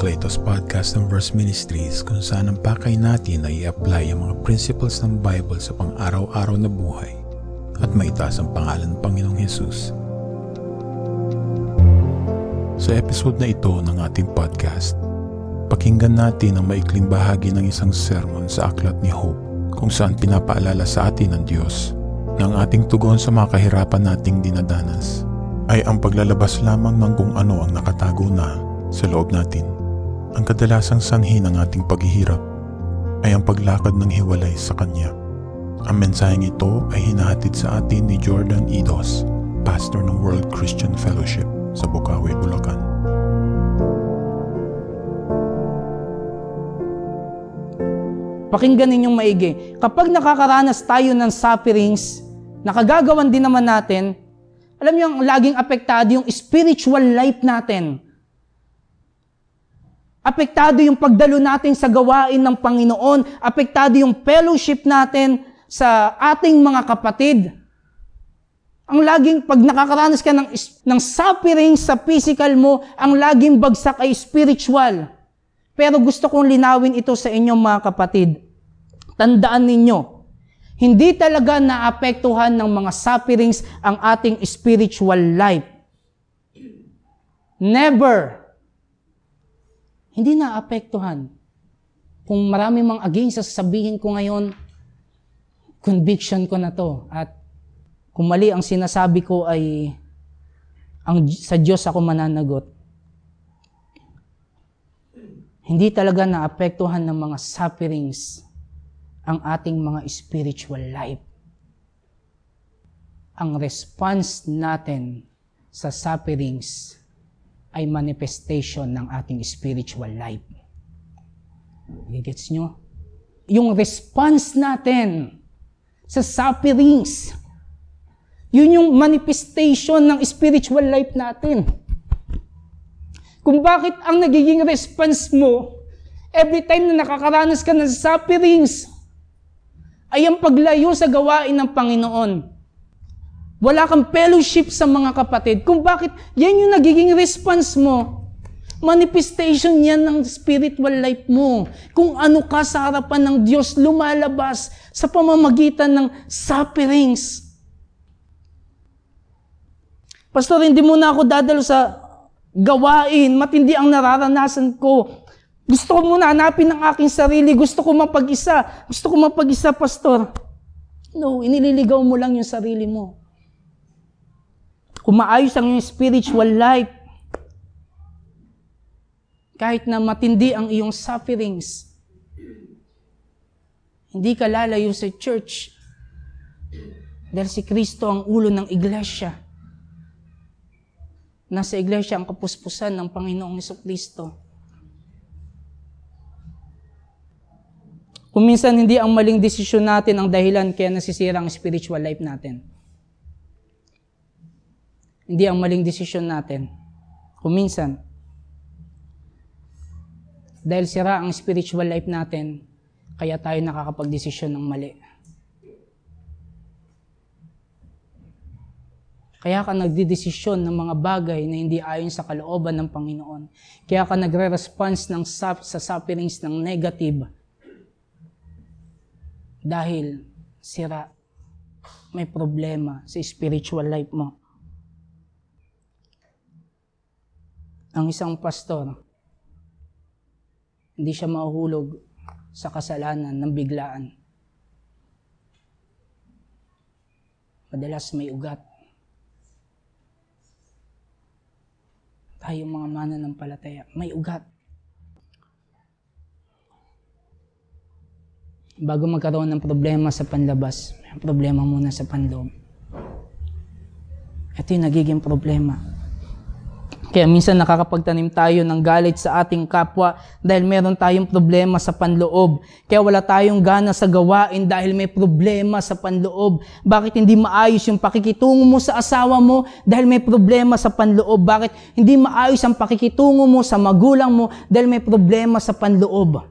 Cletos Podcast ng Verse Ministries kung saan ang pakay natin ay i-apply ang mga principles ng Bible sa pang-araw-araw na buhay at maitaas ang pangalan ng Panginoong Hesus. Sa episode na ito ng ating podcast, pakinggan natin ang maikling bahagi ng isang sermon sa Aklat ni Hope kung saan pinapaalala sa atin ng Diyos na ang ating tugon sa mga kahirapan nating dinadanas ay ang paglalabas lamang ng kung ano ang nakatago na sa loob natin. Ang kadalasang sanhi ng ating paghihirap ay ang paglakad ng hiwalay sa Kanya. Ang mensaheng ito ay hinahatid sa atin ni Jordan Idos, pastor ng World Christian Fellowship sa Bukawi, Bulacan. Pakinggan ninyong maigi. Kapag nakakaranas tayo ng sufferings, nakagagawan din naman natin, alam niyo, ang laging apektado yung spiritual life natin. Apektado yung pagdalo natin sa gawain ng Panginoon. Apektado yung fellowship natin sa ating mga kapatid. Ang laging, pag nakakaranas ka ng, ng suffering sa physical mo, ang laging bagsak ay spiritual. Pero gusto kong linawin ito sa inyong mga kapatid. Tandaan ninyo, hindi talaga naapektuhan ng mga sufferings ang ating spiritual life. Never. Hindi naapektuhan. Kung marami mang against, sasabihin ko ngayon, conviction ko na to. At kung mali ang sinasabi ko ay ang, sa Diyos ako mananagot hindi talaga naapektuhan ng mga sufferings ang ating mga spiritual life. Ang response natin sa sufferings ay manifestation ng ating spiritual life. Gets nyo? Yung response natin sa sufferings, yun yung manifestation ng spiritual life natin. Kung bakit ang nagiging response mo every time na nakakaranas ka ng sufferings ay ang paglayo sa gawain ng Panginoon. Wala kang fellowship sa mga kapatid. Kung bakit yan yung nagiging response mo. Manifestation yan ng spiritual life mo. Kung ano ka sa harapan ng Diyos lumalabas sa pamamagitan ng sufferings. Pastor, hindi mo na ako dadalo sa gawain, matindi ang nararanasan ko. Gusto ko muna hanapin ang aking sarili. Gusto ko mapag-isa. Gusto ko mapag-isa, pastor. No, inililigaw mo lang yung sarili mo. Kung ang iyong spiritual life, kahit na matindi ang iyong sufferings, hindi ka lalayo sa church dahil si Kristo ang ulo ng iglesia. Nasa iglesia ang kapuspusan ng Panginoong Heso Kristo. Kung hindi ang maling desisyon natin ang dahilan kaya nasisira ang spiritual life natin. Hindi ang maling desisyon natin. Kung minsan, dahil sira ang spiritual life natin, kaya tayo nakakapag-desisyon ng mali. Kaya ka nagdidesisyon ng mga bagay na hindi ayon sa kalooban ng Panginoon. Kaya ka nagre-response ng sa sufferings ng negative. Dahil sira, may problema sa spiritual life mo. Ang isang pastor, hindi siya mahuhulog sa kasalanan ng biglaan. Madalas may ugat. tayo mga mananampalataya, may ugat. Bago magkaroon ng problema sa panlabas, may problema muna sa panloob. Ito yung nagiging problema. Kaya minsan nakakapagtanim tayo ng galit sa ating kapwa dahil meron tayong problema sa panloob. Kaya wala tayong gana sa gawain dahil may problema sa panloob. Bakit hindi maayos yung pakikitungo mo sa asawa mo dahil may problema sa panloob? Bakit hindi maayos ang pakikitungo mo sa magulang mo dahil may problema sa panloob?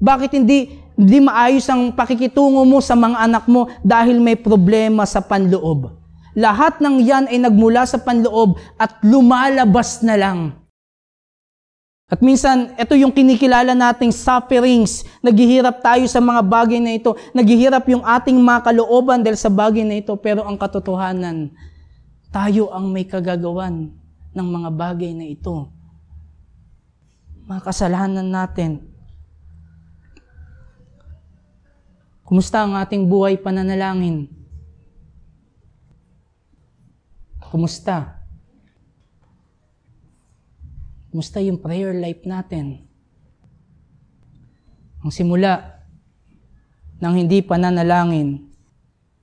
Bakit hindi hindi maayos ang pakikitungo mo sa mga anak mo dahil may problema sa panloob? Lahat ng yan ay nagmula sa panloob at lumalabas na lang At minsan, ito yung kinikilala nating sufferings. Naghihirap tayo sa mga bagay na ito. Naghihirap yung ating mga kalooban dahil sa bagay na ito. Pero ang katotohanan, tayo ang may kagagawan ng mga bagay na ito. Mga kasalanan natin. Kumusta ang ating buhay pananalangin? Kumusta? Kumusta yung prayer life natin? Ang simula ng hindi pananalangin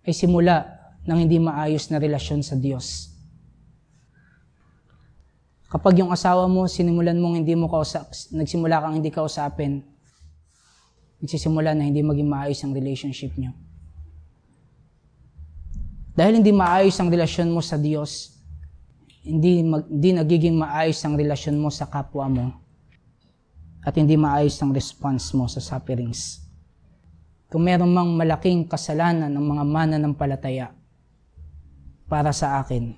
ay simula ng hindi maayos na relasyon sa Diyos. Kapag yung asawa mo, sinimulan mong hindi mo kausap, nagsimula kang hindi kausapin, nagsisimula na hindi maging maayos ang relationship niyo. Dahil hindi maayos ang relasyon mo sa Diyos, hindi, mag, hindi nagiging maayos ang relasyon mo sa kapwa mo at hindi maayos ang response mo sa sufferings. Kung meron mang malaking kasalanan ng mga mana ng palataya para sa akin,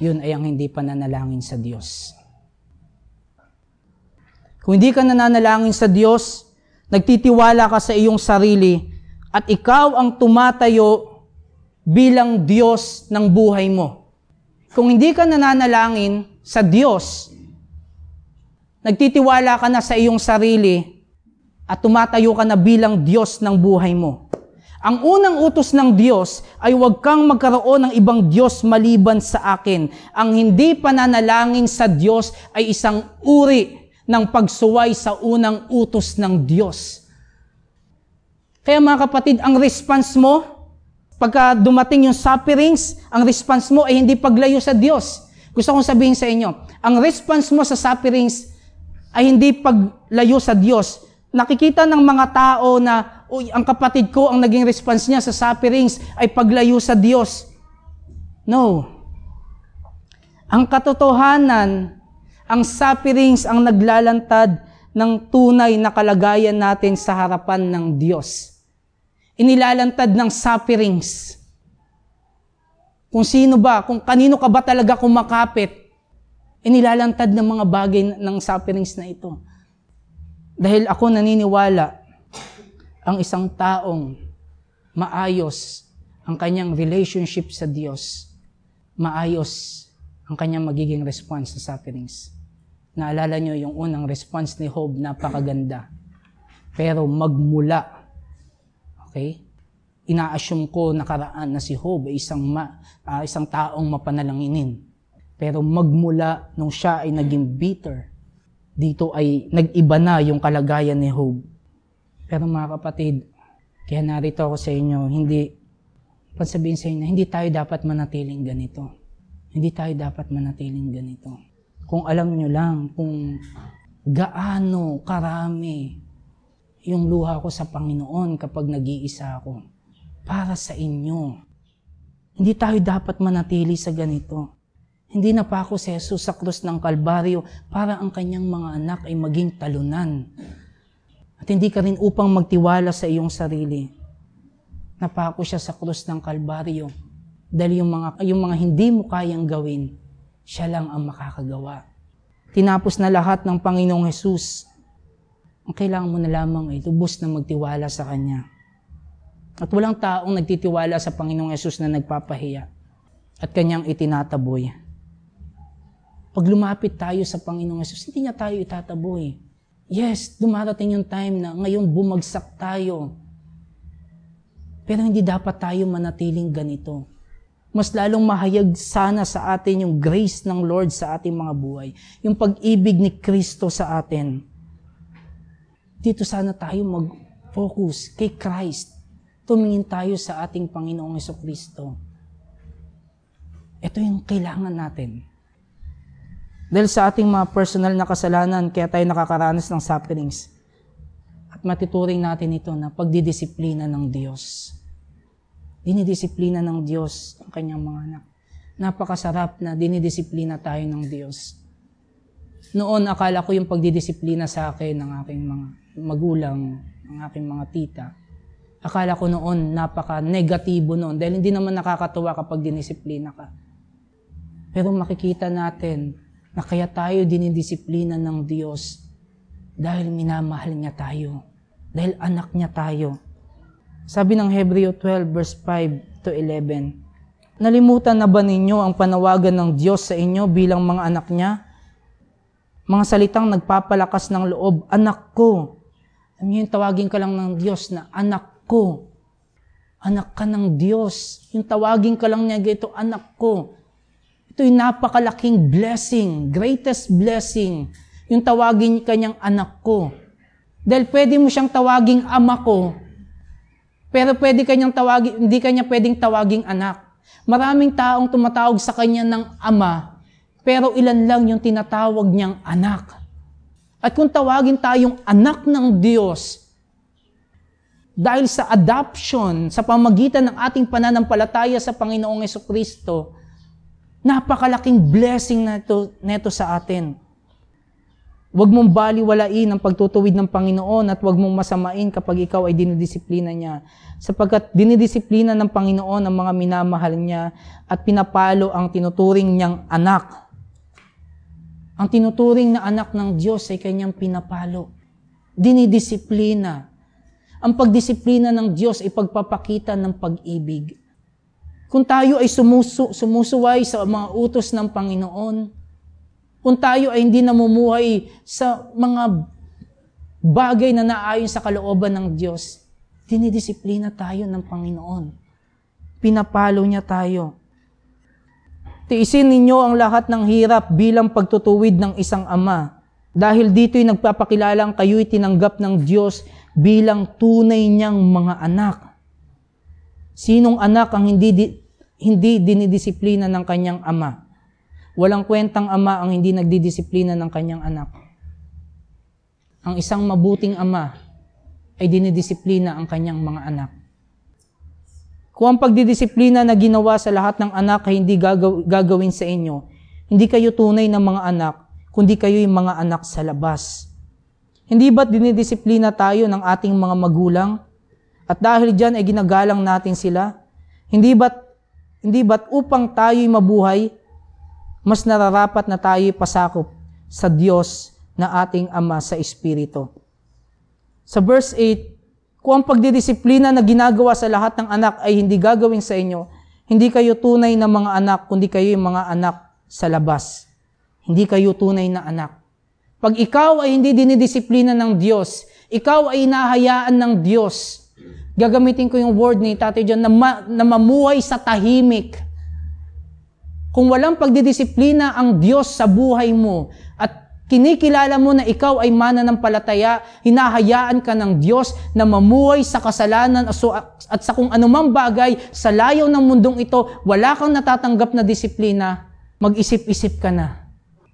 yun ay ang hindi pananalangin sa Diyos. Kung hindi ka nananalangin sa Diyos, nagtitiwala ka sa iyong sarili at ikaw ang tumatayo bilang Diyos ng buhay mo kung hindi ka nananalangin sa Diyos, nagtitiwala ka na sa iyong sarili at tumatayo ka na bilang Diyos ng buhay mo. Ang unang utos ng Diyos ay huwag kang magkaroon ng ibang Diyos maliban sa akin. Ang hindi pananalangin sa Diyos ay isang uri ng pagsuway sa unang utos ng Diyos. Kaya mga kapatid, ang response mo, Pagka dumating yung sufferings, ang response mo ay hindi paglayo sa Diyos. Gusto kong sabihin sa inyo, ang response mo sa sufferings ay hindi paglayo sa Diyos. Nakikita ng mga tao na, uy, ang kapatid ko, ang naging response niya sa sufferings ay paglayo sa Diyos. No. Ang katotohanan, ang sufferings ang naglalantad ng tunay na kalagayan natin sa harapan ng Diyos inilalantad ng sufferings. Kung sino ba, kung kanino ka ba talaga kumakapit, inilalantad ng mga bagay ng sufferings na ito. Dahil ako naniniwala, ang isang taong maayos ang kanyang relationship sa Diyos, maayos ang kanyang magiging response sa sufferings. Naalala nyo yung unang response ni Job, napakaganda. Pero magmula Okay? Ina-assume ko nakaraan na si Job ay isang, ma, uh, isang taong mapanalanginin. Pero magmula nung siya ay naging bitter, dito ay nag-iba na yung kalagayan ni Job. Pero mga kapatid, kaya narito ako sa inyo, hindi, pansabihin sa inyo, hindi tayo dapat manatiling ganito. Hindi tayo dapat manatiling ganito. Kung alam nyo lang kung gaano karami yung luha ko sa Panginoon kapag nag-iisa ako. Para sa inyo. Hindi tayo dapat manatili sa ganito. Hindi na pa ako si Jesus sa krus ng Kalbaryo para ang kanyang mga anak ay maging talunan. At hindi ka rin upang magtiwala sa iyong sarili. Napako siya sa krus ng Kalbaryo. Dahil yung mga, yung mga hindi mo kayang gawin, siya lang ang makakagawa. Tinapos na lahat ng Panginoong Jesus ang kailangan mo na lamang ay lubos na magtiwala sa Kanya. At walang taong nagtitiwala sa Panginoong Yesus na nagpapahiya at Kanyang itinataboy. Pag lumapit tayo sa Panginoong Yesus, hindi niya tayo itataboy. Yes, dumarating yung time na ngayon bumagsak tayo. Pero hindi dapat tayo manatiling ganito. Mas lalong mahayag sana sa atin yung grace ng Lord sa ating mga buhay. Yung pag-ibig ni Kristo sa atin dito sana tayo mag-focus kay Christ. Tumingin tayo sa ating Panginoong Yeso Kristo. Ito yung kailangan natin. Dahil sa ating mga personal na kasalanan, kaya tayo nakakaranas ng sufferings. At matituring natin ito na pagdidisiplina ng Diyos. Dinidisiplina ng Diyos ang kanyang mga anak. Napakasarap na dinidisiplina tayo ng Diyos. Noon, akala ko yung pagdidisiplina sa akin ng aking mga magulang, ang aking mga tita, akala ko noon napaka-negatibo noon dahil hindi naman nakakatuwa kapag dinisiplina ka. Pero makikita natin na kaya tayo dinidisiplina ng Diyos dahil minamahal niya tayo. Dahil anak niya tayo. Sabi ng Hebreo 12 verse 5 to 11, Nalimutan na ba ninyo ang panawagan ng Diyos sa inyo bilang mga anak niya? Mga salitang nagpapalakas ng loob, anak ko. Yung tawagin ka lang ng Diyos na anak ko. Anak ka ng Diyos. Yung tawagin ka lang niya ito, anak ko. Ito'y napakalaking blessing, greatest blessing. Yung tawagin kanyang anak ko. Dahil pwede mo siyang tawaging ama ko, pero pwede kanyang tawagin, hindi kanya pwedeng tawaging anak. Maraming taong tumatawag sa kanya ng ama, pero ilan lang yung tinatawag niyang anak. At kung tawagin tayong anak ng Diyos, dahil sa adoption, sa pamagitan ng ating pananampalataya sa Panginoong Yeso Kristo, napakalaking blessing na ito, neto sa atin. Huwag mong baliwalain ang pagtutuwid ng Panginoon at huwag mong masamain kapag ikaw ay dinidisiplina niya. Sapagkat dinidisiplina ng Panginoon ang mga minamahal niya at pinapalo ang tinuturing niyang anak. Ang tinuturing na anak ng Diyos ay kanyang pinapalo. Dinidisiplina. Ang pagdisiplina ng Diyos ay pagpapakita ng pag-ibig. Kung tayo ay sumusu, sumusuway sa mga utos ng Panginoon, kung tayo ay hindi namumuhay sa mga bagay na naayon sa kalooban ng Diyos, dinidisiplina tayo ng Panginoon. Pinapalo niya tayo. Tiisin ninyo ang lahat ng hirap bilang pagtutuwid ng isang ama. Dahil dito'y nagpapakilalang kayo'y tinanggap ng Diyos bilang tunay niyang mga anak. Sinong anak ang hindi, di, hindi dinidisiplina ng kanyang ama? Walang kwentang ama ang hindi nagdidisiplina ng kanyang anak. Ang isang mabuting ama ay dinidisiplina ang kanyang mga anak. Kung ang pagdidisiplina na ginawa sa lahat ng anak ay hindi gagaw- gagawin sa inyo, hindi kayo tunay na mga anak, kundi kayo yung mga anak sa labas. Hindi ba't dinidisiplina tayo ng ating mga magulang? At dahil diyan ay ginagalang natin sila? Hindi ba't, hindi ba't upang tayo'y mabuhay, mas nararapat na tayo'y pasakop sa Diyos na ating Ama sa Espiritu? Sa verse 8, kung ang pagdidisiplina na ginagawa sa lahat ng anak ay hindi gagawin sa inyo, hindi kayo tunay na mga anak, kundi kayo yung mga anak sa labas. Hindi kayo tunay na anak. Pag ikaw ay hindi dinidisiplina ng Diyos, ikaw ay inahayaan ng Diyos. Gagamitin ko yung word ni Tatay John na, ma- na mamuhay sa tahimik. Kung walang pagdidisiplina ang Diyos sa buhay mo at kinikilala mo na ikaw ay mananampalataya, hinahayaan ka ng Diyos na mamuhay sa kasalanan at sa kung anumang bagay sa layaw ng mundong ito, wala kang natatanggap na disiplina, mag-isip-isip ka na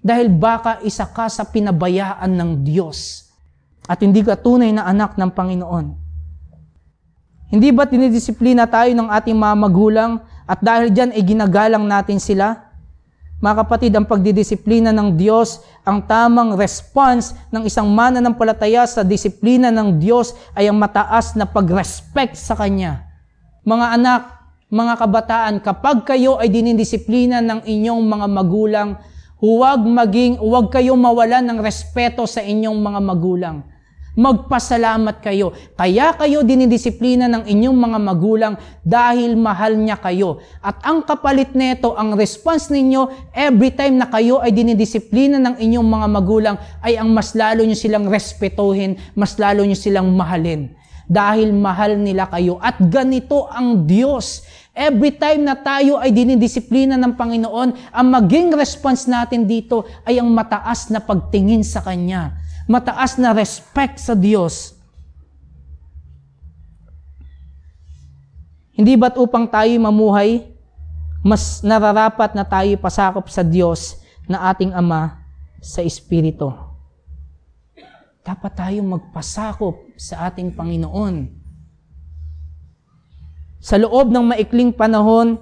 dahil baka isa ka sa pinabayaan ng Diyos at hindi ka tunay na anak ng Panginoon. Hindi ba dinidisiplina tayo ng ating mga magulang at dahil dyan ay ginagalang natin sila? Mga kapatid, ang pagdidisiplina ng Diyos, ang tamang response ng isang mananampalataya sa disiplina ng Diyos ay ang mataas na pag-respect sa Kanya. Mga anak, mga kabataan, kapag kayo ay dinidisiplina ng inyong mga magulang, Huwag maging, huwag kayong mawalan ng respeto sa inyong mga magulang. Magpasalamat kayo. Kaya kayo dinidisiplina ng inyong mga magulang dahil mahal niya kayo. At ang kapalit nito, ang response ninyo, every time na kayo ay dinidisiplina ng inyong mga magulang, ay ang mas lalo nyo silang respetuhin, mas lalo nyo silang mahalin. Dahil mahal nila kayo. At ganito ang Diyos. Every time na tayo ay dinidisiplina ng Panginoon, ang maging response natin dito ay ang mataas na pagtingin sa Kanya. Mataas na respect sa Diyos. Hindi ba't upang tayo mamuhay, mas nararapat na tayo pasakop sa Diyos na ating Ama sa Espiritu. Dapat tayong magpasakop sa ating Panginoon sa loob ng maikling panahon,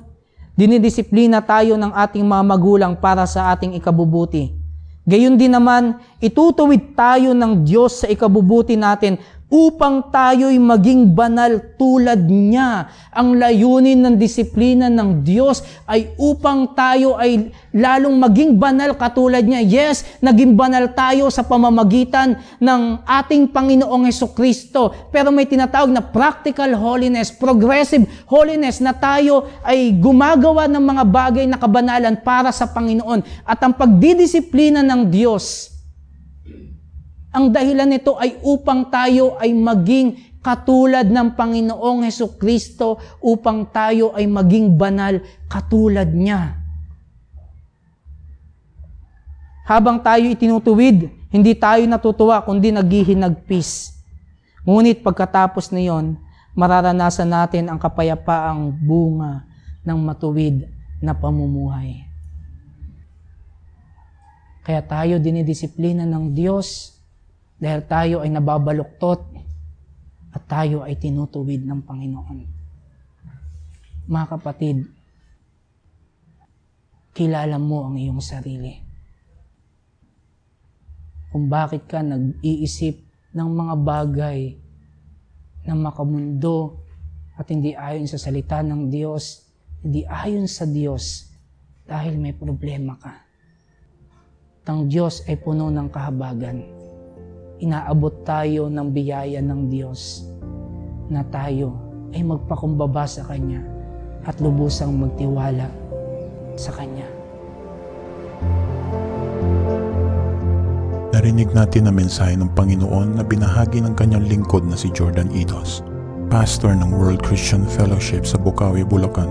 dinidisiplina tayo ng ating mga magulang para sa ating ikabubuti. Gayun din naman, itutuwid tayo ng Diyos sa ikabubuti natin upang tayo'y maging banal tulad niya. Ang layunin ng disiplina ng Diyos ay upang tayo ay lalong maging banal katulad niya. Yes, naging banal tayo sa pamamagitan ng ating Panginoong Heso Kristo. Pero may tinatawag na practical holiness, progressive holiness na tayo ay gumagawa ng mga bagay na kabanalan para sa Panginoon. At ang pagdidisiplina ng Diyos ang dahilan nito ay upang tayo ay maging katulad ng Panginoong Heso Kristo, upang tayo ay maging banal katulad niya. Habang tayo itinutuwid, hindi tayo natutuwa kundi naghihinagpis. Ngunit pagkatapos na yon, mararanasan natin ang kapayapaang bunga ng matuwid na pamumuhay. Kaya tayo dinidisiplina ng Diyos dahil tayo ay nababaluktot at tayo ay tinutuwid ng Panginoon. Mga kapatid, kilala mo ang iyong sarili. Kung bakit ka nag-iisip ng mga bagay na makamundo at hindi ayon sa salita ng Diyos, hindi ayon sa Diyos dahil may problema ka. Ang Diyos ay puno ng kahabagan inaabot tayo ng biyaya ng Diyos na tayo ay magpakumbaba sa Kanya at lubusang magtiwala sa Kanya. Narinig natin ang mensahe ng Panginoon na binahagi ng kanyang lingkod na si Jordan Idos, pastor ng World Christian Fellowship sa Bukawi, Bulacan.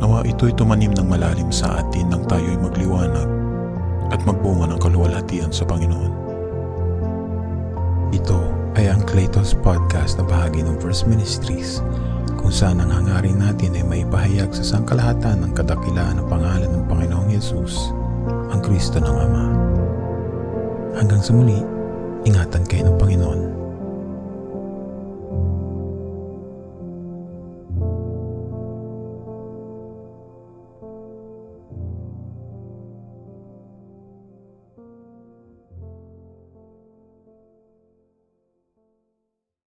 Nawa ito'y tumanim ng malalim sa atin nang tayo'y magliwanag at magbunga ng kaluwalhatian sa Panginoon. Ito ay ang Claytos Podcast na bahagi ng First Ministries kung saan ang hangarin natin ay may pahayag sa sangkalahatan ng kadakilaan ng pangalan ng Panginoong Yesus, ang Kristo ng Ama. Hanggang sa muli, ingatan kayo ng Panginoon.